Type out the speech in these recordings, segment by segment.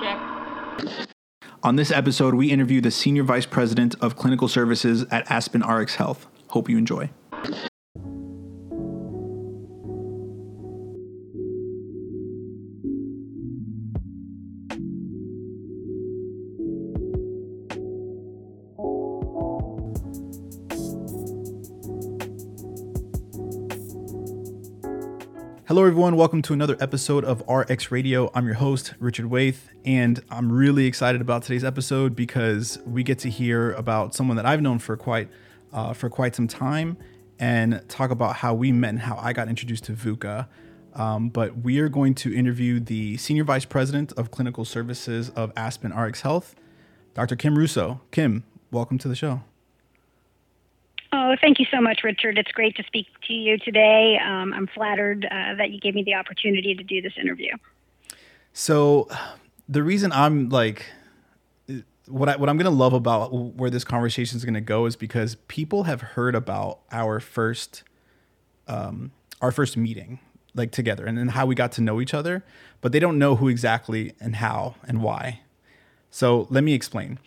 Check. On this episode, we interview the Senior Vice President of Clinical Services at Aspen RX Health. Hope you enjoy. Hello, everyone. Welcome to another episode of RX Radio. I'm your host, Richard Waith, and I'm really excited about today's episode because we get to hear about someone that I've known for quite uh, for quite some time and talk about how we met and how I got introduced to VUCA. Um, but we are going to interview the Senior Vice President of Clinical Services of Aspen RX Health, Dr. Kim Russo. Kim, welcome to the show. Oh, thank you so much, Richard. It's great to speak to you today. Um, I'm flattered uh, that you gave me the opportunity to do this interview. So, the reason I'm like, what I what I'm gonna love about where this conversation is gonna go is because people have heard about our first, um, our first meeting like together and then how we got to know each other, but they don't know who exactly and how and why. So let me explain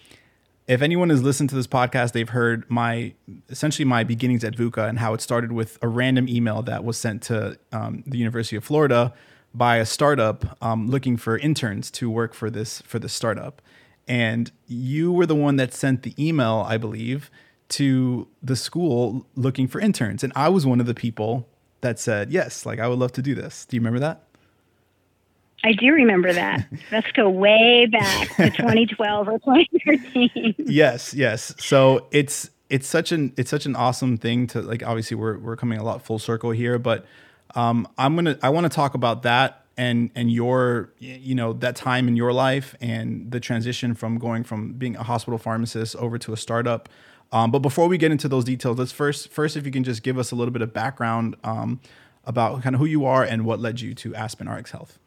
if anyone has listened to this podcast, they've heard my essentially my beginnings at VUCA and how it started with a random email that was sent to um, the University of Florida by a startup um, looking for interns to work for this for this startup. And you were the one that sent the email, I believe, to the school looking for interns. And I was one of the people that said, yes, like I would love to do this. Do you remember that? I do remember that. Let's go way back to 2012 or 2013. yes, yes. So it's it's such an it's such an awesome thing to like. Obviously, we're we're coming a lot full circle here, but um, I'm gonna I want to talk about that and and your you know that time in your life and the transition from going from being a hospital pharmacist over to a startup. Um, but before we get into those details, let's first first if you can just give us a little bit of background um, about kind of who you are and what led you to Aspen RX Health.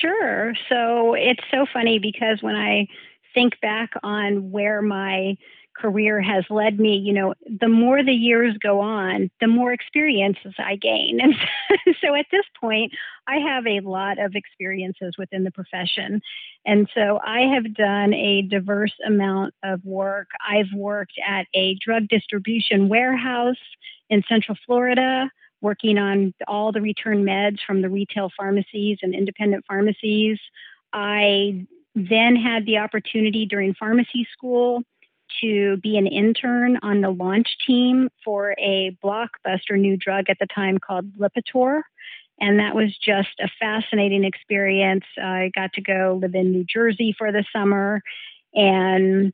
Sure. So it's so funny because when I think back on where my career has led me, you know, the more the years go on, the more experiences I gain. And so at this point, I have a lot of experiences within the profession. And so I have done a diverse amount of work. I've worked at a drug distribution warehouse in Central Florida working on all the return meds from the retail pharmacies and independent pharmacies. I then had the opportunity during pharmacy school to be an intern on the launch team for a blockbuster new drug at the time called Lipitor. And that was just a fascinating experience. I got to go live in New Jersey for the summer and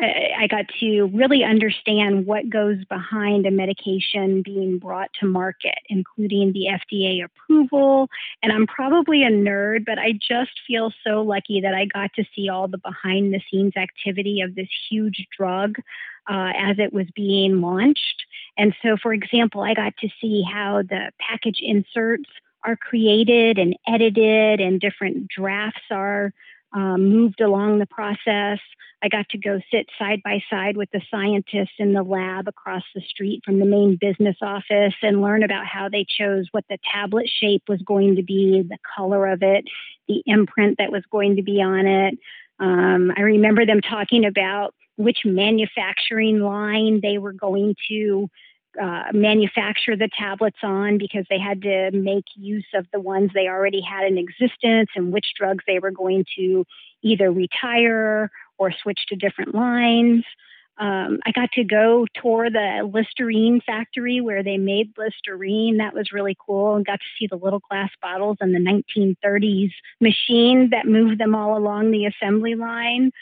I got to really understand what goes behind a medication being brought to market, including the FDA approval. And I'm probably a nerd, but I just feel so lucky that I got to see all the behind the scenes activity of this huge drug uh, as it was being launched. And so, for example, I got to see how the package inserts are created and edited, and different drafts are um, moved along the process. I got to go sit side by side with the scientists in the lab across the street from the main business office and learn about how they chose what the tablet shape was going to be, the color of it, the imprint that was going to be on it. Um, I remember them talking about which manufacturing line they were going to uh, manufacture the tablets on because they had to make use of the ones they already had in existence and which drugs they were going to either retire or switch to different lines. Um, I got to go tour the Listerine factory where they made Listerine. That was really cool and got to see the little glass bottles and the 1930s machine that moved them all along the assembly line.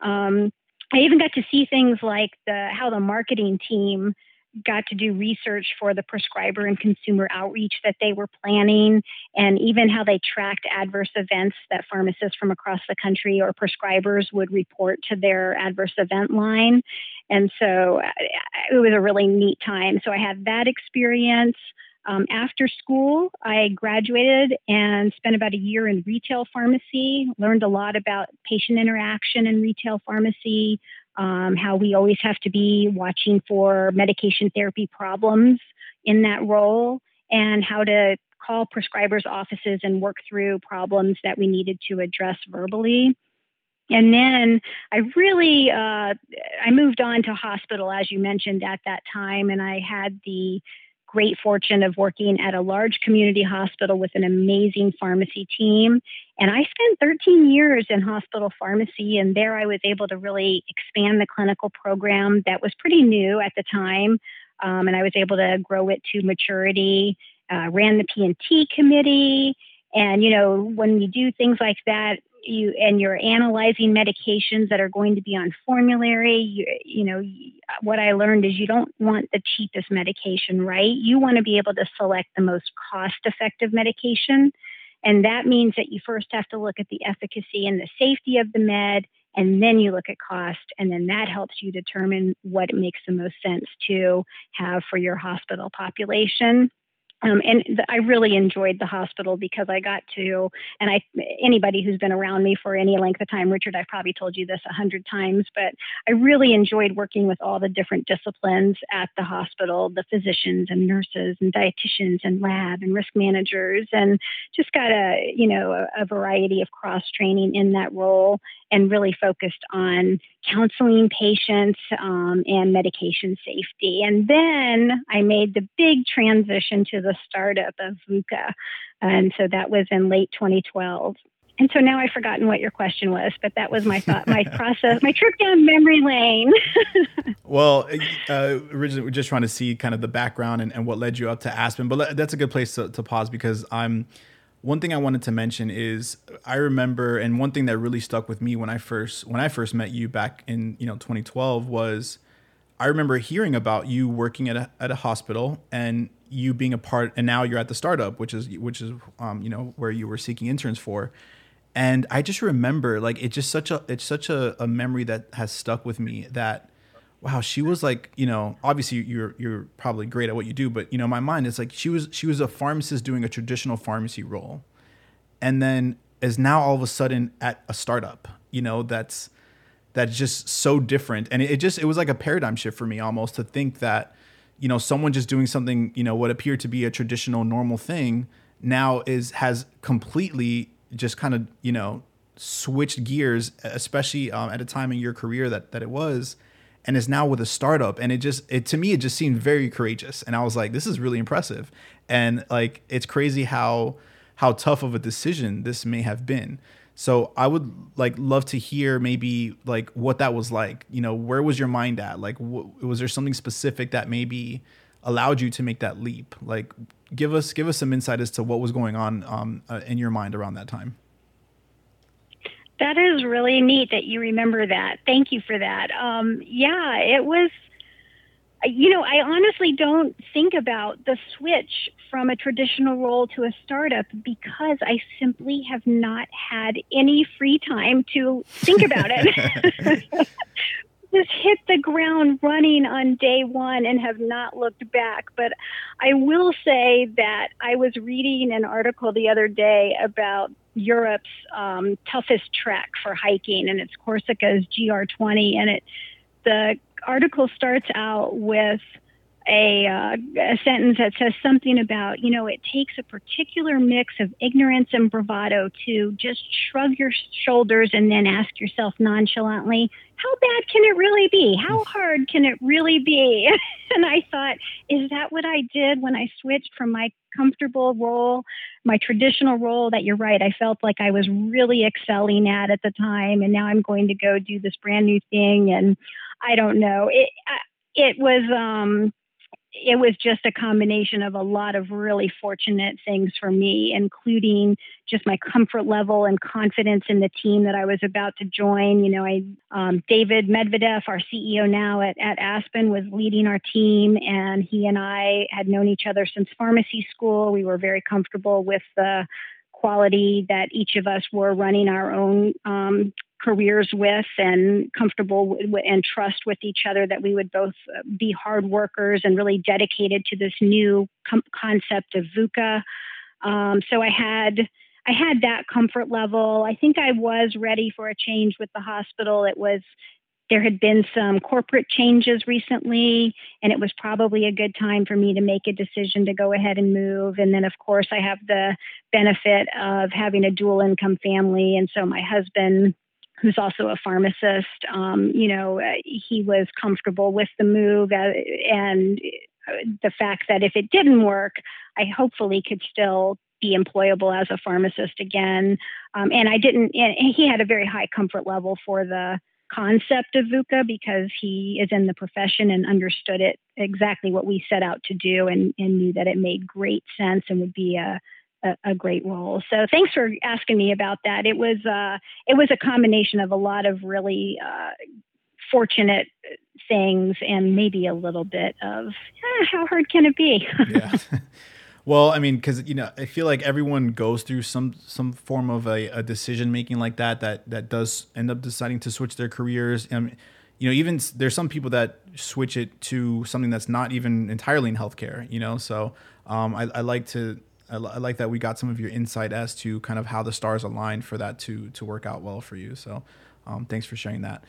Um, I even got to see things like the how the marketing team got to do research for the prescriber and consumer outreach that they were planning, and even how they tracked adverse events that pharmacists from across the country or prescribers would report to their adverse event line. And so uh, it was a really neat time. So I had that experience. Um, after school, I graduated and spent about a year in retail pharmacy, learned a lot about patient interaction in retail pharmacy, um, how we always have to be watching for medication therapy problems in that role, and how to call prescribers' offices and work through problems that we needed to address verbally. And then I really uh, I moved on to hospital, as you mentioned at that time, and I had the great fortune of working at a large community hospital with an amazing pharmacy team. And I spent 13 years in hospital pharmacy, and there I was able to really expand the clinical program that was pretty new at the time. Um, and I was able to grow it to maturity. Uh, ran the P&T committee, and you know when you do things like that, you and you're analyzing medications that are going to be on formulary you, you know what i learned is you don't want the cheapest medication right you want to be able to select the most cost effective medication and that means that you first have to look at the efficacy and the safety of the med and then you look at cost and then that helps you determine what makes the most sense to have for your hospital population um, and th- I really enjoyed the hospital because I got to, and I anybody who's been around me for any length of time, Richard, I've probably told you this a hundred times, but I really enjoyed working with all the different disciplines at the hospital, the physicians and nurses and dietitians and lab and risk managers, and just got a you know a, a variety of cross training in that role and really focused on counseling patients um, and medication safety. And then I made the big transition to the startup of VUCA. And so that was in late 2012. And so now I've forgotten what your question was, but that was my thought, my process, my trip down memory lane. well, uh, originally we're just trying to see kind of the background and, and what led you up to Aspen, but that's a good place to, to pause because I'm one thing I wanted to mention is I remember, and one thing that really stuck with me when I first when I first met you back in you know 2012 was I remember hearing about you working at a at a hospital and you being a part, and now you're at the startup, which is which is um, you know where you were seeking interns for, and I just remember like it's just such a it's such a, a memory that has stuck with me that wow, she was like, you know, obviously you're you're probably great at what you do, but you know, my mind is like she was she was a pharmacist doing a traditional pharmacy role, and then is now all of a sudden at a startup. You know, that's that's just so different, and it, it just it was like a paradigm shift for me almost to think that, you know, someone just doing something, you know, what appeared to be a traditional normal thing now is has completely just kind of you know switched gears, especially um, at a time in your career that that it was and is now with a startup and it just it to me it just seemed very courageous and i was like this is really impressive and like it's crazy how how tough of a decision this may have been. So i would like love to hear maybe like what that was like. You know where was your mind at? Like wh- was there something specific that maybe allowed you to make that leap? Like give us give us some insight as to what was going on um, uh, in your mind around that time that is really neat that you remember that. Thank you for that. Um, yeah, it was, you know, I honestly don't think about the switch from a traditional role to a startup because I simply have not had any free time to think about it. just hit the ground running on day one and have not looked back. But I will say that I was reading an article the other day about Europe's um, toughest trek for hiking, and it's Corsica's GR20. And it the article starts out with a, uh, a sentence that says something about, you know, it takes a particular mix of ignorance and bravado to just shrug your shoulders and then ask yourself nonchalantly, how bad can it really be? How hmm. hard can it really be? and I thought, is that what I did when I switched from my comfortable role, my traditional role that you're right, I felt like I was really excelling at at the time. And now I'm going to go do this brand new thing. And I don't know. It, it was, um, it was just a combination of a lot of really fortunate things for me, including just my comfort level and confidence in the team that I was about to join. You know, I um, David Medvedev, our CEO now at, at Aspen, was leading our team, and he and I had known each other since pharmacy school. We were very comfortable with the quality that each of us were running our own um, careers with and comfortable w- and trust with each other that we would both uh, be hard workers and really dedicated to this new com- concept of VUCA. Um, so I had I had that comfort level. I think I was ready for a change with the hospital. It was there had been some corporate changes recently, and it was probably a good time for me to make a decision to go ahead and move. And then, of course, I have the benefit of having a dual income family. And so my husband, who's also a pharmacist, um, you know, uh, he was comfortable with the move uh, and the fact that if it didn't work, I hopefully could still be employable as a pharmacist again. Um, and I didn't, and he had a very high comfort level for the concept of VUCA because he is in the profession and understood it exactly what we set out to do and, and knew that it made great sense and would be a, a, a, great role. So thanks for asking me about that. It was uh, it was a combination of a lot of really uh, fortunate things and maybe a little bit of eh, how hard can it be? yeah. Well, I mean, because you know, I feel like everyone goes through some some form of a, a decision making like that that that does end up deciding to switch their careers. And you know, even there's some people that switch it to something that's not even entirely in healthcare. You know, so um, I, I like to I, I, like that we got some of your insight as to kind of how the stars aligned for that to to work out well for you. So um, thanks for sharing that.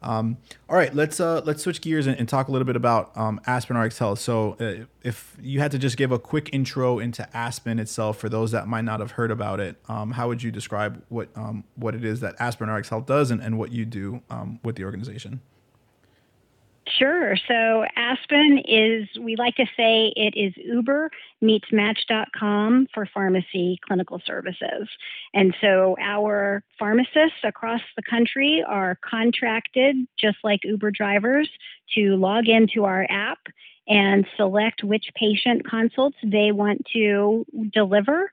Um, all right, let's uh, let's switch gears and, and, talk a little bit about um, Aspen RX Health. So, uh, if you had to just give a quick intro into Aspen itself for those that might not have heard about it, um, how would you describe what um, what it is that Aspen RX Health does and, and what you do um, with the organization? Sure. So Aspen is, we like to say it is Uber meets Match.com for pharmacy clinical services. And so our pharmacists across the country are contracted, just like Uber drivers, to log into our app and select which patient consults they want to deliver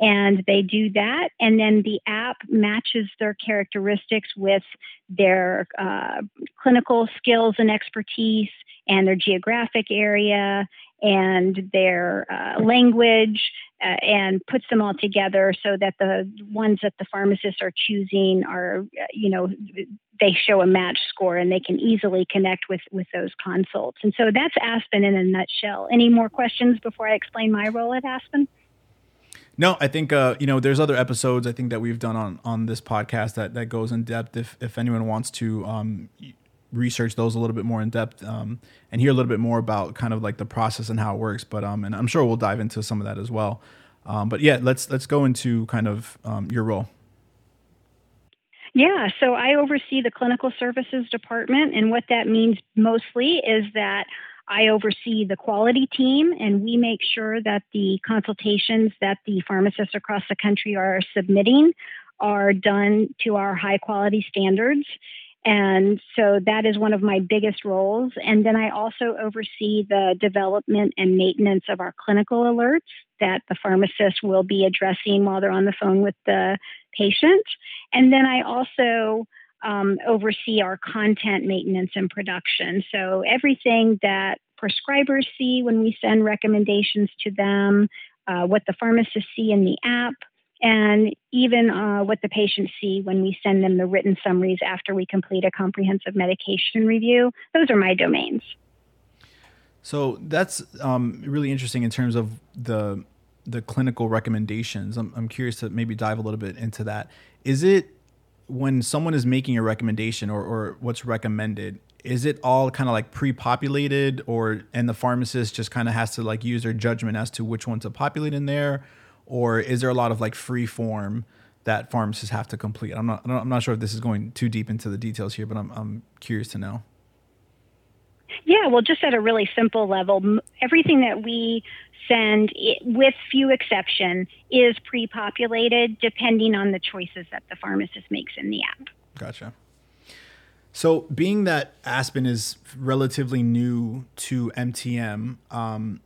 and they do that and then the app matches their characteristics with their uh, clinical skills and expertise and their geographic area and their uh, language uh, and puts them all together so that the ones that the pharmacists are choosing are uh, you know they show a match score and they can easily connect with with those consults. And so that's aspen in a nutshell. Any more questions before i explain my role at aspen no, I think uh, you know there's other episodes I think that we've done on on this podcast that that goes in depth. If if anyone wants to um, research those a little bit more in depth um, and hear a little bit more about kind of like the process and how it works, but um, and I'm sure we'll dive into some of that as well. Um, but yeah, let's let's go into kind of um, your role. Yeah, so I oversee the clinical services department, and what that means mostly is that I oversee the quality team, and we make sure that the consultations that the pharmacists across the country are submitting are done to our high quality standards. And so that is one of my biggest roles. And then I also oversee the development and maintenance of our clinical alerts that the pharmacist will be addressing while they're on the phone with the patient. And then I also um, oversee our content maintenance and production. So everything that prescribers see when we send recommendations to them, uh, what the pharmacists see in the app, and even uh, what the patients see when we send them the written summaries after we complete a comprehensive medication review. Those are my domains. So that's um, really interesting in terms of the the clinical recommendations. I'm, I'm curious to maybe dive a little bit into that. Is it when someone is making a recommendation or, or what's recommended, is it all kind of like pre-populated or and the pharmacist just kind of has to like use their judgment as to which one to populate in there? Or is there a lot of like free form that pharmacists have to complete? I'm not i'm not sure if this is going too deep into the details here but i'm, I'm curious to know. Yeah, well, just at a really simple level, everything that we send, with few exception, is pre-populated depending on the choices that the pharmacist makes in the app. Gotcha. So, being that Aspen is relatively new to MTM, um,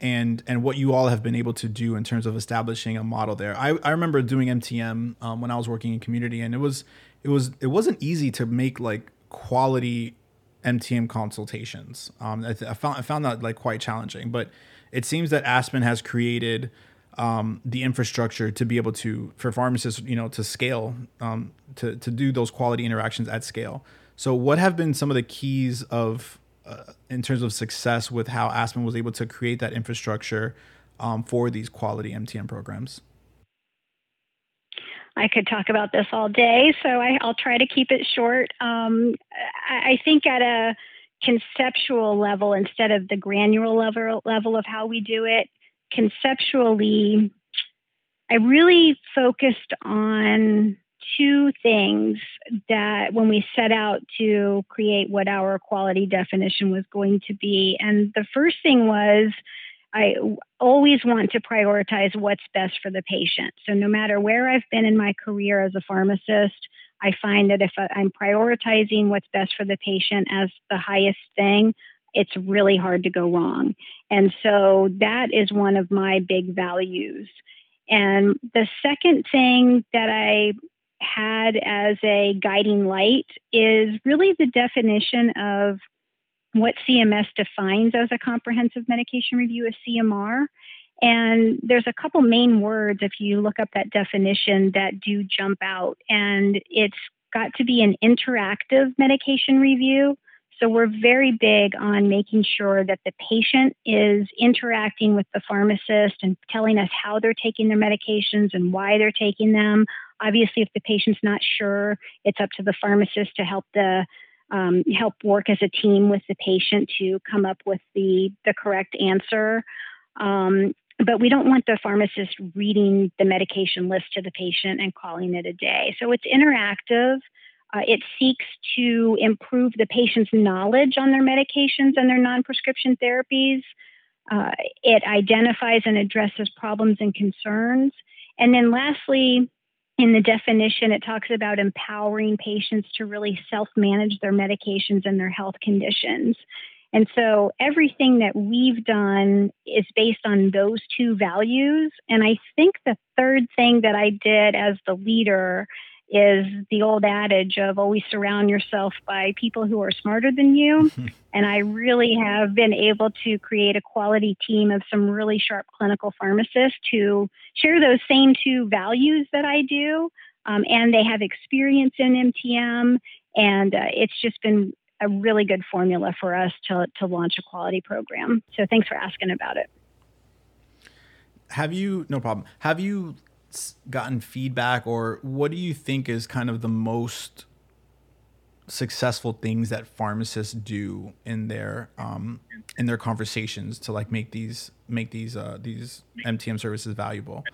and and what you all have been able to do in terms of establishing a model there, I, I remember doing MTM um, when I was working in community, and it was it was it wasn't easy to make like quality MTM consultations. Um, I, th- I, found I found that like quite challenging, but it seems that Aspen has created um, the infrastructure to be able to for pharmacists, you know, to scale um, to to do those quality interactions at scale. So, what have been some of the keys of uh, in terms of success with how Aspen was able to create that infrastructure um, for these quality MTM programs? I could talk about this all day, so I, will try to keep it short. Um, I, I, think at a conceptual level, instead of the granular level, level of how we do it, conceptually, I really focused on two things that when we set out to create what our quality definition was going to be. And the first thing was I always want to prioritize what's best for the patient. So, no matter where I've been in my career as a pharmacist, I find that if I'm prioritizing what's best for the patient as the highest thing, it's really hard to go wrong. And so, that is one of my big values. And the second thing that I had as a guiding light is really the definition of what CMS defines as a comprehensive medication review, a CMR. And there's a couple main words, if you look up that definition, that do jump out. And it's got to be an interactive medication review. So we're very big on making sure that the patient is interacting with the pharmacist and telling us how they're taking their medications and why they're taking them. Obviously, if the patient's not sure, it's up to the pharmacist to help the um, help work as a team with the patient to come up with the the correct answer. Um, but we don't want the pharmacist reading the medication list to the patient and calling it a day. So it's interactive. Uh, it seeks to improve the patient's knowledge on their medications and their non prescription therapies. Uh, it identifies and addresses problems and concerns. And then lastly, in the definition, it talks about empowering patients to really self manage their medications and their health conditions. And so everything that we've done is based on those two values. And I think the third thing that I did as the leader is the old adage of always surround yourself by people who are smarter than you. and I really have been able to create a quality team of some really sharp clinical pharmacists who share those same two values that I do. Um, and they have experience in MTM. And uh, it's just been a really good formula for us to, to launch a quality program. So thanks for asking about it. Have you, no problem, have you gotten feedback or what do you think is kind of the most successful things that pharmacists do in their um, in their conversations to like make these make these uh, these MTM services valuable.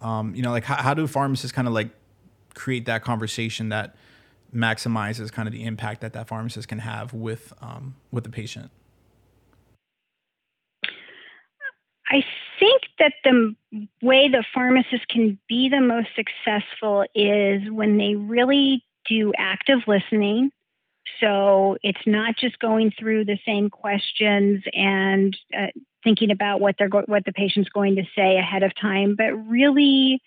Um, you know, like how, how do pharmacists kind of like create that conversation that maximizes kind of the impact that that pharmacist can have with um, with the patient? I think that the way the pharmacist can be the most successful is when they really do active listening. So it's not just going through the same questions and uh, thinking about what they're go- what the patient's going to say ahead of time, but really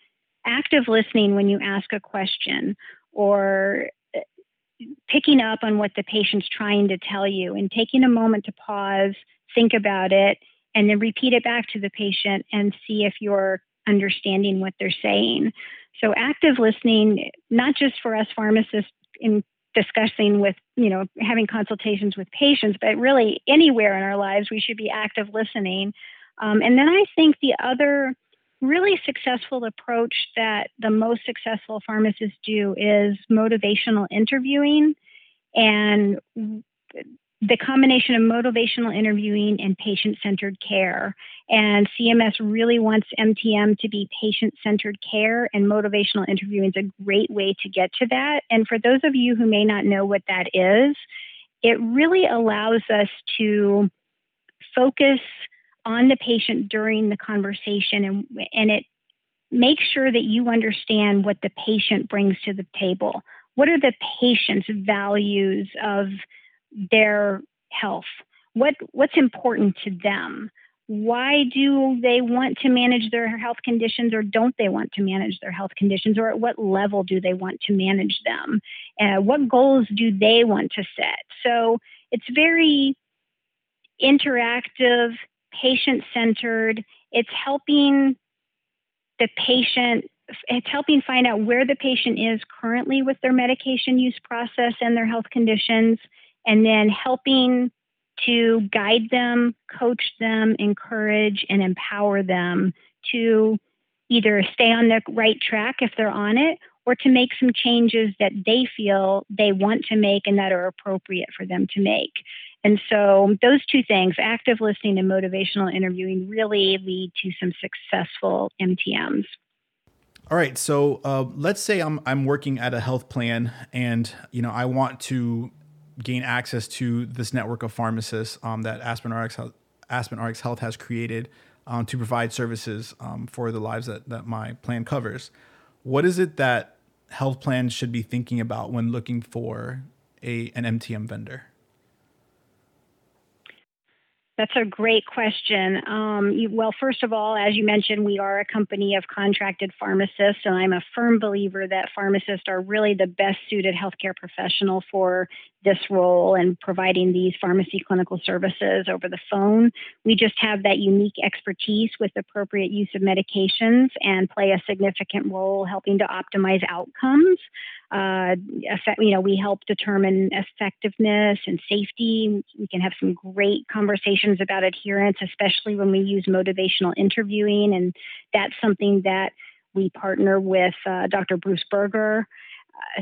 active listening when you ask a question or picking up on what the patient's trying to tell you and taking a moment to pause, think about it, and then repeat it back to the patient and see if you're understanding what they're saying. So active listening, not just for us pharmacists in discussing with, you know, having consultations with patients, but really anywhere in our lives, we should be active listening. Um, and then I think the other really successful approach that the most successful pharmacists do is motivational interviewing. And the combination of motivational interviewing and patient centered care. And CMS really wants MTM to be patient centered care, and motivational interviewing is a great way to get to that. And for those of you who may not know what that is, it really allows us to focus on the patient during the conversation and, and it makes sure that you understand what the patient brings to the table. What are the patient's values of their health? What what's important to them? Why do they want to manage their health conditions or don't they want to manage their health conditions or at what level do they want to manage them? Uh, what goals do they want to set? So it's very interactive, patient centered. It's helping the patient it's helping find out where the patient is currently with their medication use process and their health conditions and then helping to guide them, coach them, encourage, and empower them to either stay on the right track if they're on it or to make some changes that they feel they want to make and that are appropriate for them to make. And so those two things, active listening and motivational interviewing, really lead to some successful MTMs. All right, so uh, let's say I'm I'm working at a health plan, and you know I want to gain access to this network of pharmacists um, that Aspen RX Aspen RX Health has created um, to provide services um, for the lives that that my plan covers. What is it that health plans should be thinking about when looking for a an MTM vendor? That's a great question. Um, you, well, first of all, as you mentioned, we are a company of contracted pharmacists, and I'm a firm believer that pharmacists are really the best suited healthcare professional for this role and providing these pharmacy clinical services over the phone. We just have that unique expertise with appropriate use of medications and play a significant role helping to optimize outcomes. Uh, effect, you know, we help determine effectiveness and safety. We can have some great conversations about adherence, especially when we use motivational interviewing, and that's something that we partner with uh, Dr. Bruce Berger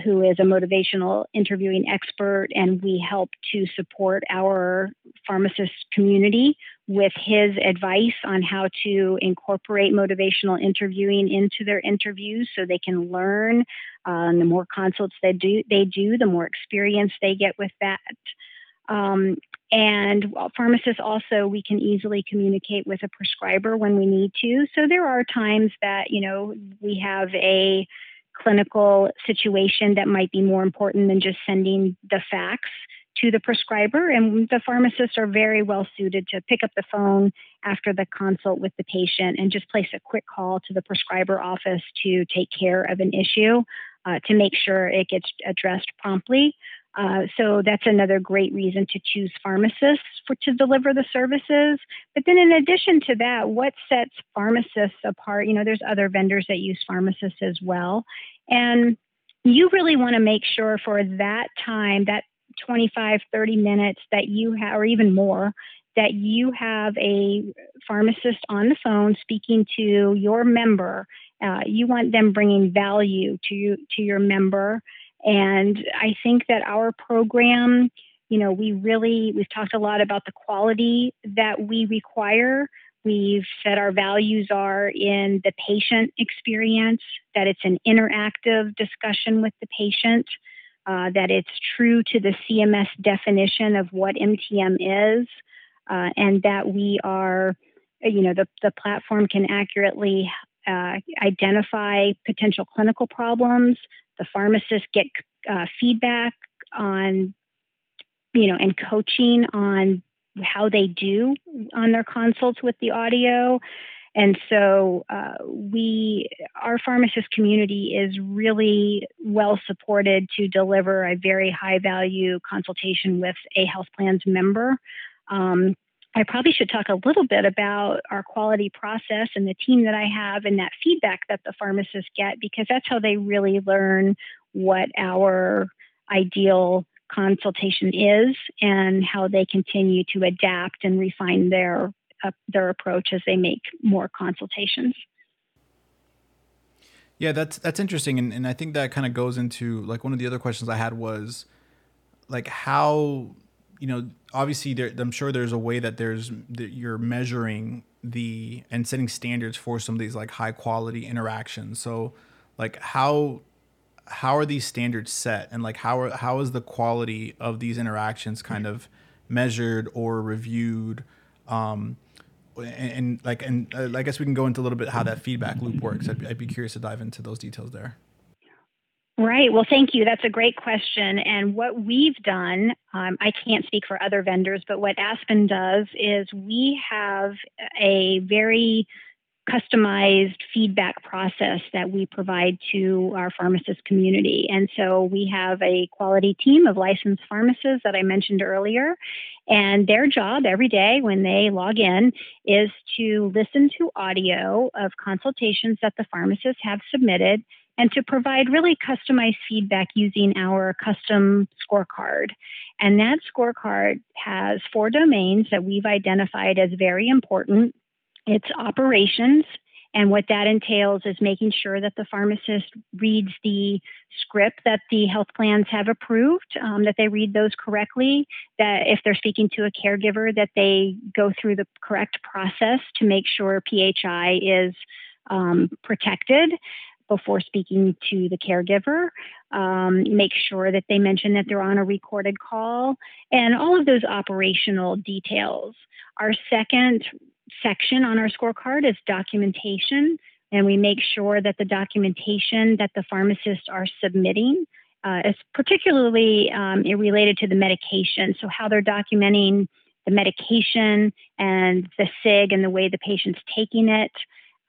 who is a motivational interviewing expert, and we help to support our pharmacist community with his advice on how to incorporate motivational interviewing into their interviews so they can learn. And the more consults they do, they do, the more experience they get with that. Um, and pharmacists also, we can easily communicate with a prescriber when we need to. So there are times that, you know, we have a clinical situation that might be more important than just sending the fax to the prescriber. And the pharmacists are very well suited to pick up the phone after the consult with the patient and just place a quick call to the prescriber office to take care of an issue uh, to make sure it gets addressed promptly. Uh, so that's another great reason to choose pharmacists for to deliver the services. But then, in addition to that, what sets pharmacists apart? You know, there's other vendors that use pharmacists as well, and you really want to make sure for that time, that 25, 30 minutes that you have, or even more, that you have a pharmacist on the phone speaking to your member. Uh, you want them bringing value to you, to your member and I think that our program, you know, we really, we've talked a lot about the quality that we require. We've said our values are in the patient experience, that it's an interactive discussion with the patient, uh, that it's true to the CMS definition of what MTM is, uh, and that we are, you know, the, the platform can accurately uh, identify potential clinical problems, the pharmacists get uh, feedback on, you know, and coaching on how they do on their consults with the audio. And so uh, we, our pharmacist community is really well supported to deliver a very high value consultation with a health plan's member. Um, I probably should talk a little bit about our quality process and the team that I have and that feedback that the pharmacists get because that's how they really learn what our ideal consultation is and how they continue to adapt and refine their uh, their approach as they make more consultations. Yeah, that's that's interesting, and and I think that kind of goes into like one of the other questions I had was like how you know obviously there, I'm sure there's a way that there's that you're measuring the and setting standards for some of these like high quality interactions. So like how how are these standards set and like how are how is the quality of these interactions kind of measured or reviewed um and, and like and uh, i guess we can go into a little bit how that feedback loop works I'd, I'd be curious to dive into those details there Right. Well, thank you. That's a great question. And what we've done, um, I can't speak for other vendors, but what Aspen does is we have a very customized feedback process that we provide to our pharmacist community. And so we have a quality team of licensed pharmacists that I mentioned earlier. And their job every day when they log in is to listen to audio of consultations that the pharmacists have submitted and to provide really customized feedback using our custom scorecard. And that scorecard has four domains that we've identified as very important it's operations, And what that entails is making sure that the pharmacist reads the script that the health plans have approved, um, that they read those correctly, that if they're speaking to a caregiver, that they go through the correct process to make sure PHI is um, protected before speaking to the caregiver. Um, make sure that they mention that they're on a recorded call and all of those operational details. Our second section on our scorecard is documentation, and we make sure that the documentation that the pharmacists are submitting uh, is particularly um, related to the medication. So, how they're documenting the medication and the SIG and the way the patient's taking it,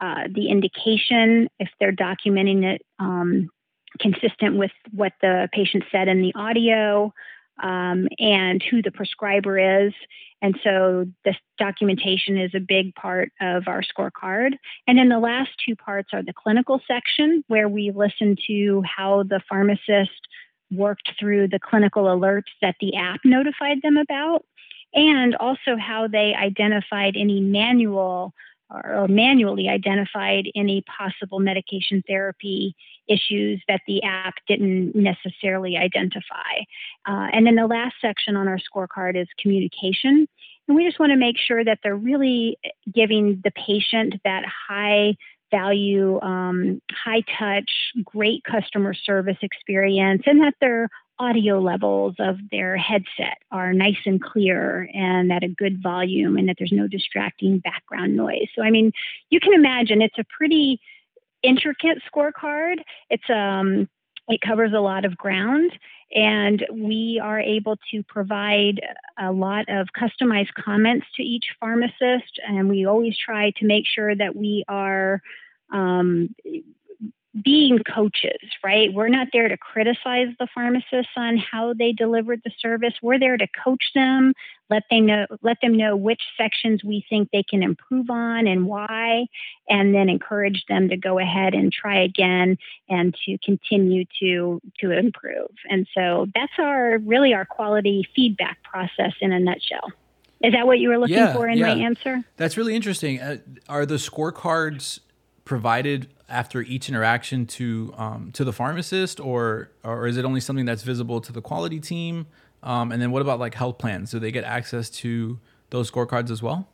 uh, the indication, if they're documenting it um, consistent with what the patient said in the audio, um, and who the prescriber is. And so this documentation is a big part of our scorecard. And then the last two parts are the clinical section, where we listen to how the pharmacist worked through the clinical alerts that the app notified them about, and also how they identified any manual or manually identified any possible medication therapy issues that the app didn't necessarily identify. Uh, and then the last section on our scorecard is communication. And we just want to make sure that they're really giving the patient that high value, um, high touch, great customer service experience, and that their audio levels of their headset are nice and clear and at a good volume, and that there's no distracting background noise. So, I mean, you can imagine it's a pretty intricate scorecard. It's um, it covers a lot of ground, and we are able to provide a lot of customized comments to each pharmacist. And we always try to make sure that we are um, being coaches, right? We're not there to criticize the pharmacists on how they delivered the service. We're there to coach them, let them know let them know which sections we think they can improve on and why, and then encourage them to go ahead and try again and to continue to to improve. And so that's our really our quality feedback process in a nutshell. Is that what you were looking yeah, for in yeah. my answer? That's really interesting. Uh, are the scorecards provided after each interaction to um, to the pharmacist, or or is it only something that's visible to the quality team? Um, and then what about like health plans? Do they get access to those scorecards as well?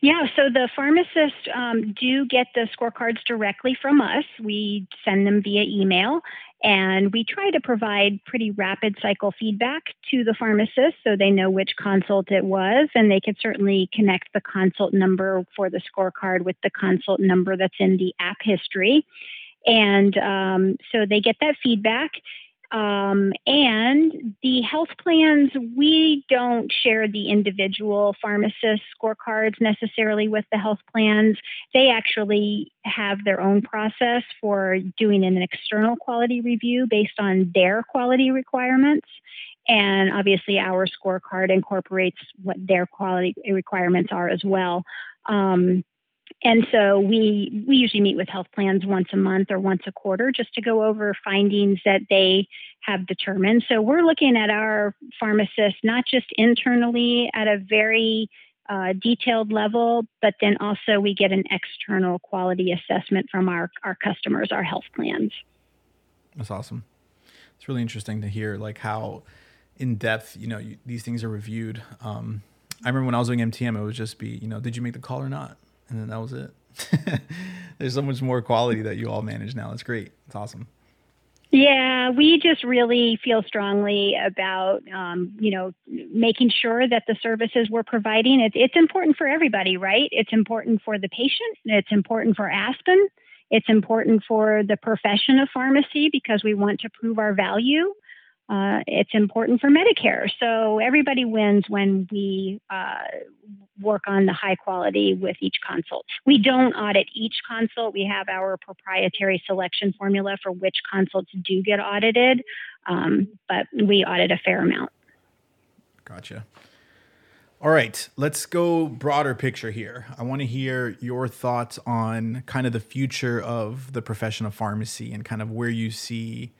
Yeah, so the pharmacists um, do get the scorecards directly from us. We send them via email, and we try to provide pretty rapid cycle feedback to the pharmacist so they know which consult it was, and they can certainly connect the consult number for the scorecard with the consult number that's in the app history. And um, so they get that feedback. Um, and the health plans, we don't share the individual pharmacist scorecards necessarily with the health plans. They actually have their own process for doing an external quality review based on their quality requirements. And obviously, our scorecard incorporates what their quality requirements are as well. Um, and so we we usually meet with health plans once a month or once a quarter just to go over findings that they have determined. So we're looking at our pharmacists not just internally at a very uh, detailed level, but then also we get an external quality assessment from our, our customers, our health plans. That's awesome. It's really interesting to hear like how in depth, you know, you, these things are reviewed. Um, I remember when I was doing MTM, it would just be, you know, did you make the call or not? And then that was it. There's so much more quality that you all manage now. It's great. It's awesome. Yeah, we just really feel strongly about, um, you know, making sure that the services we're providing, it, it's important for everybody, right? It's important for the patient. It's important for Aspen. It's important for the profession of pharmacy because we want to prove our value uh, it's important for Medicare. So everybody wins when we uh, work on the high quality with each consult. We don't audit each consult. We have our proprietary selection formula for which consults do get audited, um, but we audit a fair amount. Gotcha. All right, let's go broader picture here. I want to hear your thoughts on kind of the future of the profession of pharmacy and kind of where you see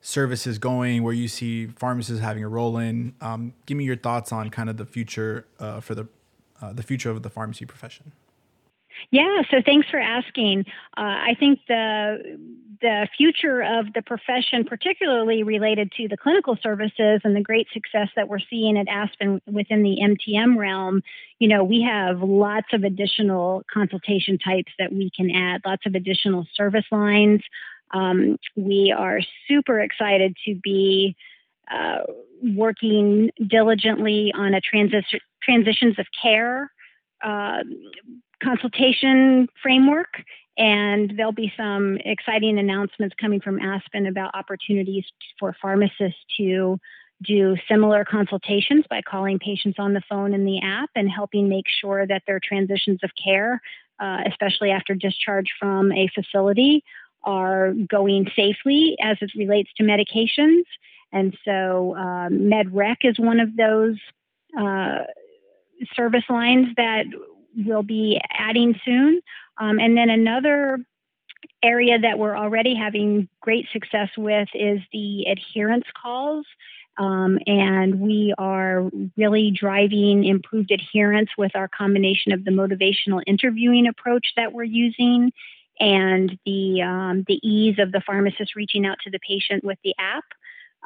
services going, where you see pharmacists having a role in. Um, give me your thoughts on kind of the future uh, for the uh, the future of the pharmacy profession. Yeah, so thanks for asking. Uh, I think the the future of the profession, particularly related to the clinical services and the great success that we're seeing at Aspen within the MTM realm, you know, we have lots of additional consultation types that we can add, lots of additional service lines. Um, we are super excited to be uh, working diligently on a transi- transitions of care uh, consultation framework and there'll be some exciting announcements coming from Aspen about opportunities for pharmacists to do similar consultations by calling patients on the phone in the app and helping make sure that their transitions of care, uh, especially after discharge from a facility, are going safely as it relates to medications. And so, um, MedRec is one of those uh, service lines that we'll be adding soon. Um, and then another area that we're already having great success with is the adherence calls. Um, and we are really driving improved adherence with our combination of the motivational interviewing approach that we're using and the um, the ease of the pharmacist reaching out to the patient with the app.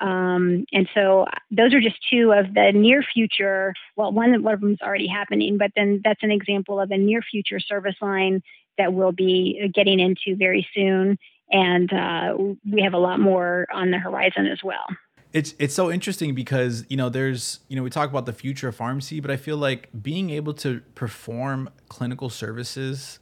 Um, and so those are just two of the near future. Well, one, of them is already happening, but then that's an example of a near future service line that we'll be getting into very soon. And uh, we have a lot more on the horizon as well. It's it's so interesting because you know there's you know we talk about the future of pharmacy, but I feel like being able to perform clinical services,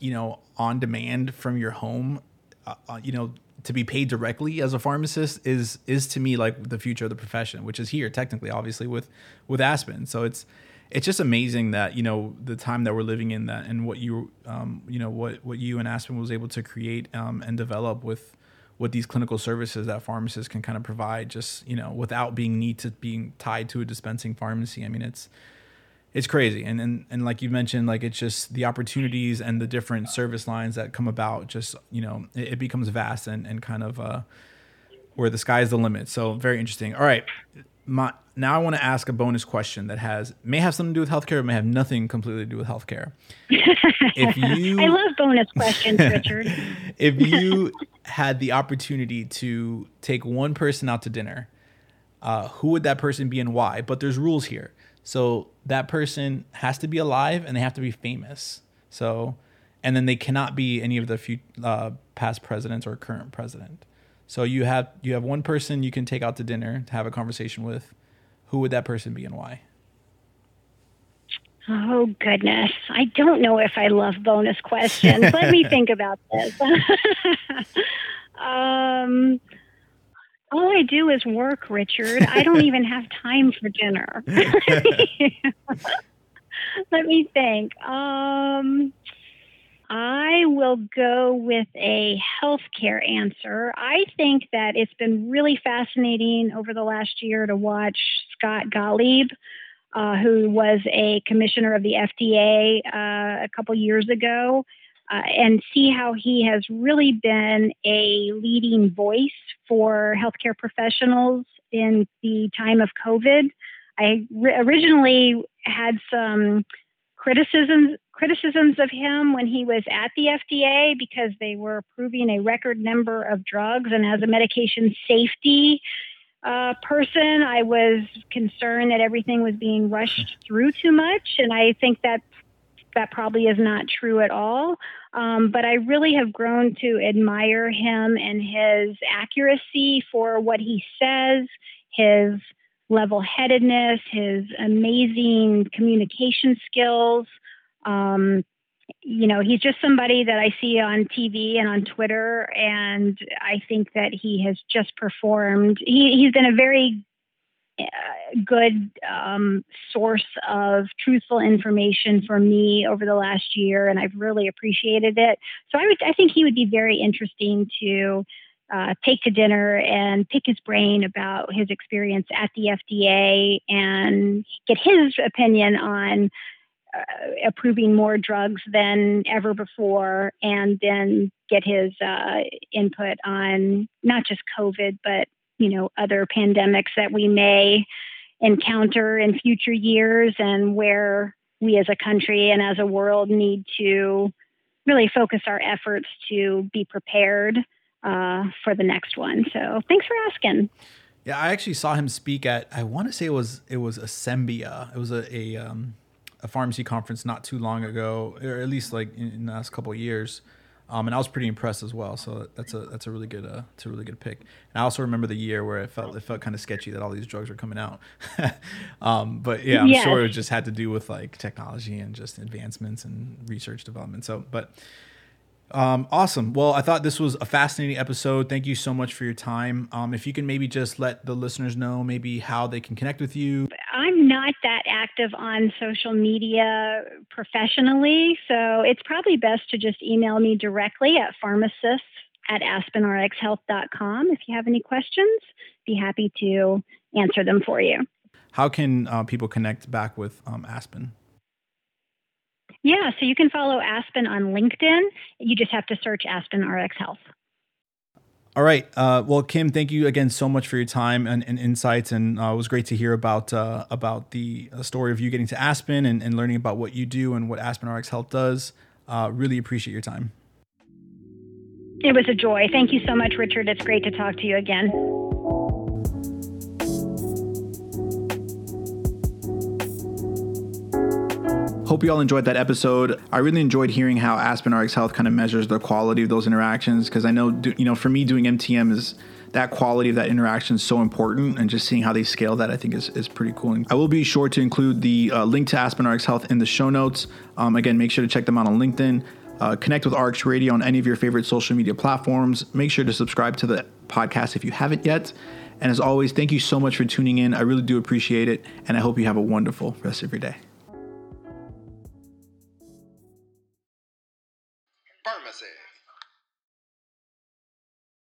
you know, on demand from your home, uh, uh you know, to be paid directly as a pharmacist is is to me like the future of the profession, which is here technically, obviously with with Aspen. So it's it's just amazing that you know the time that we're living in that and what you um, you know what what you and Aspen was able to create um, and develop with with these clinical services that pharmacists can kind of provide just you know without being need to being tied to a dispensing pharmacy. I mean it's it's crazy. And, and and like you mentioned like it's just the opportunities and the different service lines that come about just you know it, it becomes vast and, and kind of uh where the sky is the limit. So very interesting. All right. My now i want to ask a bonus question that has may have something to do with healthcare may have nothing completely to do with healthcare. If you i love bonus questions richard. If you had the opportunity to take one person out to dinner uh, who would that person be and why? But there's rules here. So that person has to be alive and they have to be famous. So, and then they cannot be any of the few, uh, past presidents or current president. So you have you have one person you can take out to dinner to have a conversation with. Who would that person be and why? Oh goodness, I don't know if I love bonus questions. Let me think about this. um, all I do is work, Richard. I don't even have time for dinner. Let me think. Um, I will go with a healthcare answer. I think that it's been really fascinating over the last year to watch Scott Gottlieb, uh, who was a commissioner of the FDA uh, a couple years ago, uh, and see how he has really been a leading voice for healthcare professionals in the time of COVID. I originally had some criticisms criticisms of him when he was at the FDA because they were approving a record number of drugs, and as a medication safety uh, person, I was concerned that everything was being rushed through too much, and I think that that probably is not true at all. Um, but I really have grown to admire him and his accuracy for what he says, his level headedness, his amazing communication skills. Um, you know, he's just somebody that I see on TV and on Twitter, and I think that he has just performed. He, he's been a very good um, source of truthful information for me over the last year, and I've really appreciated it. So I would, I think he would be very interesting to uh, take to dinner and pick his brain about his experience at the FDA and get his opinion on uh, approving more drugs than ever before, and then get his uh, input on not just COVID, but you know other pandemics that we may encounter in future years and where we as a country and as a world need to really focus our efforts to be prepared uh, for the next one. So thanks for asking. Yeah, I actually saw him speak at I want to say it was it was Asembia. It was a a, um, a pharmacy conference not too long ago, or at least like in, in the last couple of years. Um, and I was pretty impressed as well. So that's a that's a really good uh, it's a really good pick. And I also remember the year where it felt it felt kind of sketchy that all these drugs were coming out. um, but yeah, I'm yes. sure it just had to do with like technology and just advancements and research development. So, but um, awesome. Well, I thought this was a fascinating episode. Thank you so much for your time. Um, if you can maybe just let the listeners know maybe how they can connect with you. I'm not that active on social media professionally, so it's probably best to just email me directly at pharmacists at aspenrxhealth.com. If you have any questions, be happy to answer them for you. How can uh, people connect back with um, Aspen? Yeah, so you can follow Aspen on LinkedIn. You just have to search Aspen RX Health. All right. Uh, well, Kim, thank you again so much for your time and, and insights, and uh, it was great to hear about uh, about the uh, story of you getting to Aspen and, and, learning about what you do and what Aspen RX Health does. Uh, really appreciate your time. It was a joy. Thank you so much, Richard. It's great to talk to you again. Hope you all enjoyed that episode. I really enjoyed hearing how Aspen RX Health kind of measures the quality of those interactions because I know, you know, for me doing MTM is that quality of that interaction is so important and just seeing how they scale that I think is, is pretty cool. And I will be sure to include the uh, link to Aspen RX Health in the show notes. Um, again, make sure to check them out on LinkedIn. Uh, connect with RX Radio on any of your favorite social media platforms. Make sure to subscribe to the podcast if you haven't yet. And as always, thank you so much for tuning in. I really do appreciate it. And I hope you have a wonderful rest of your day.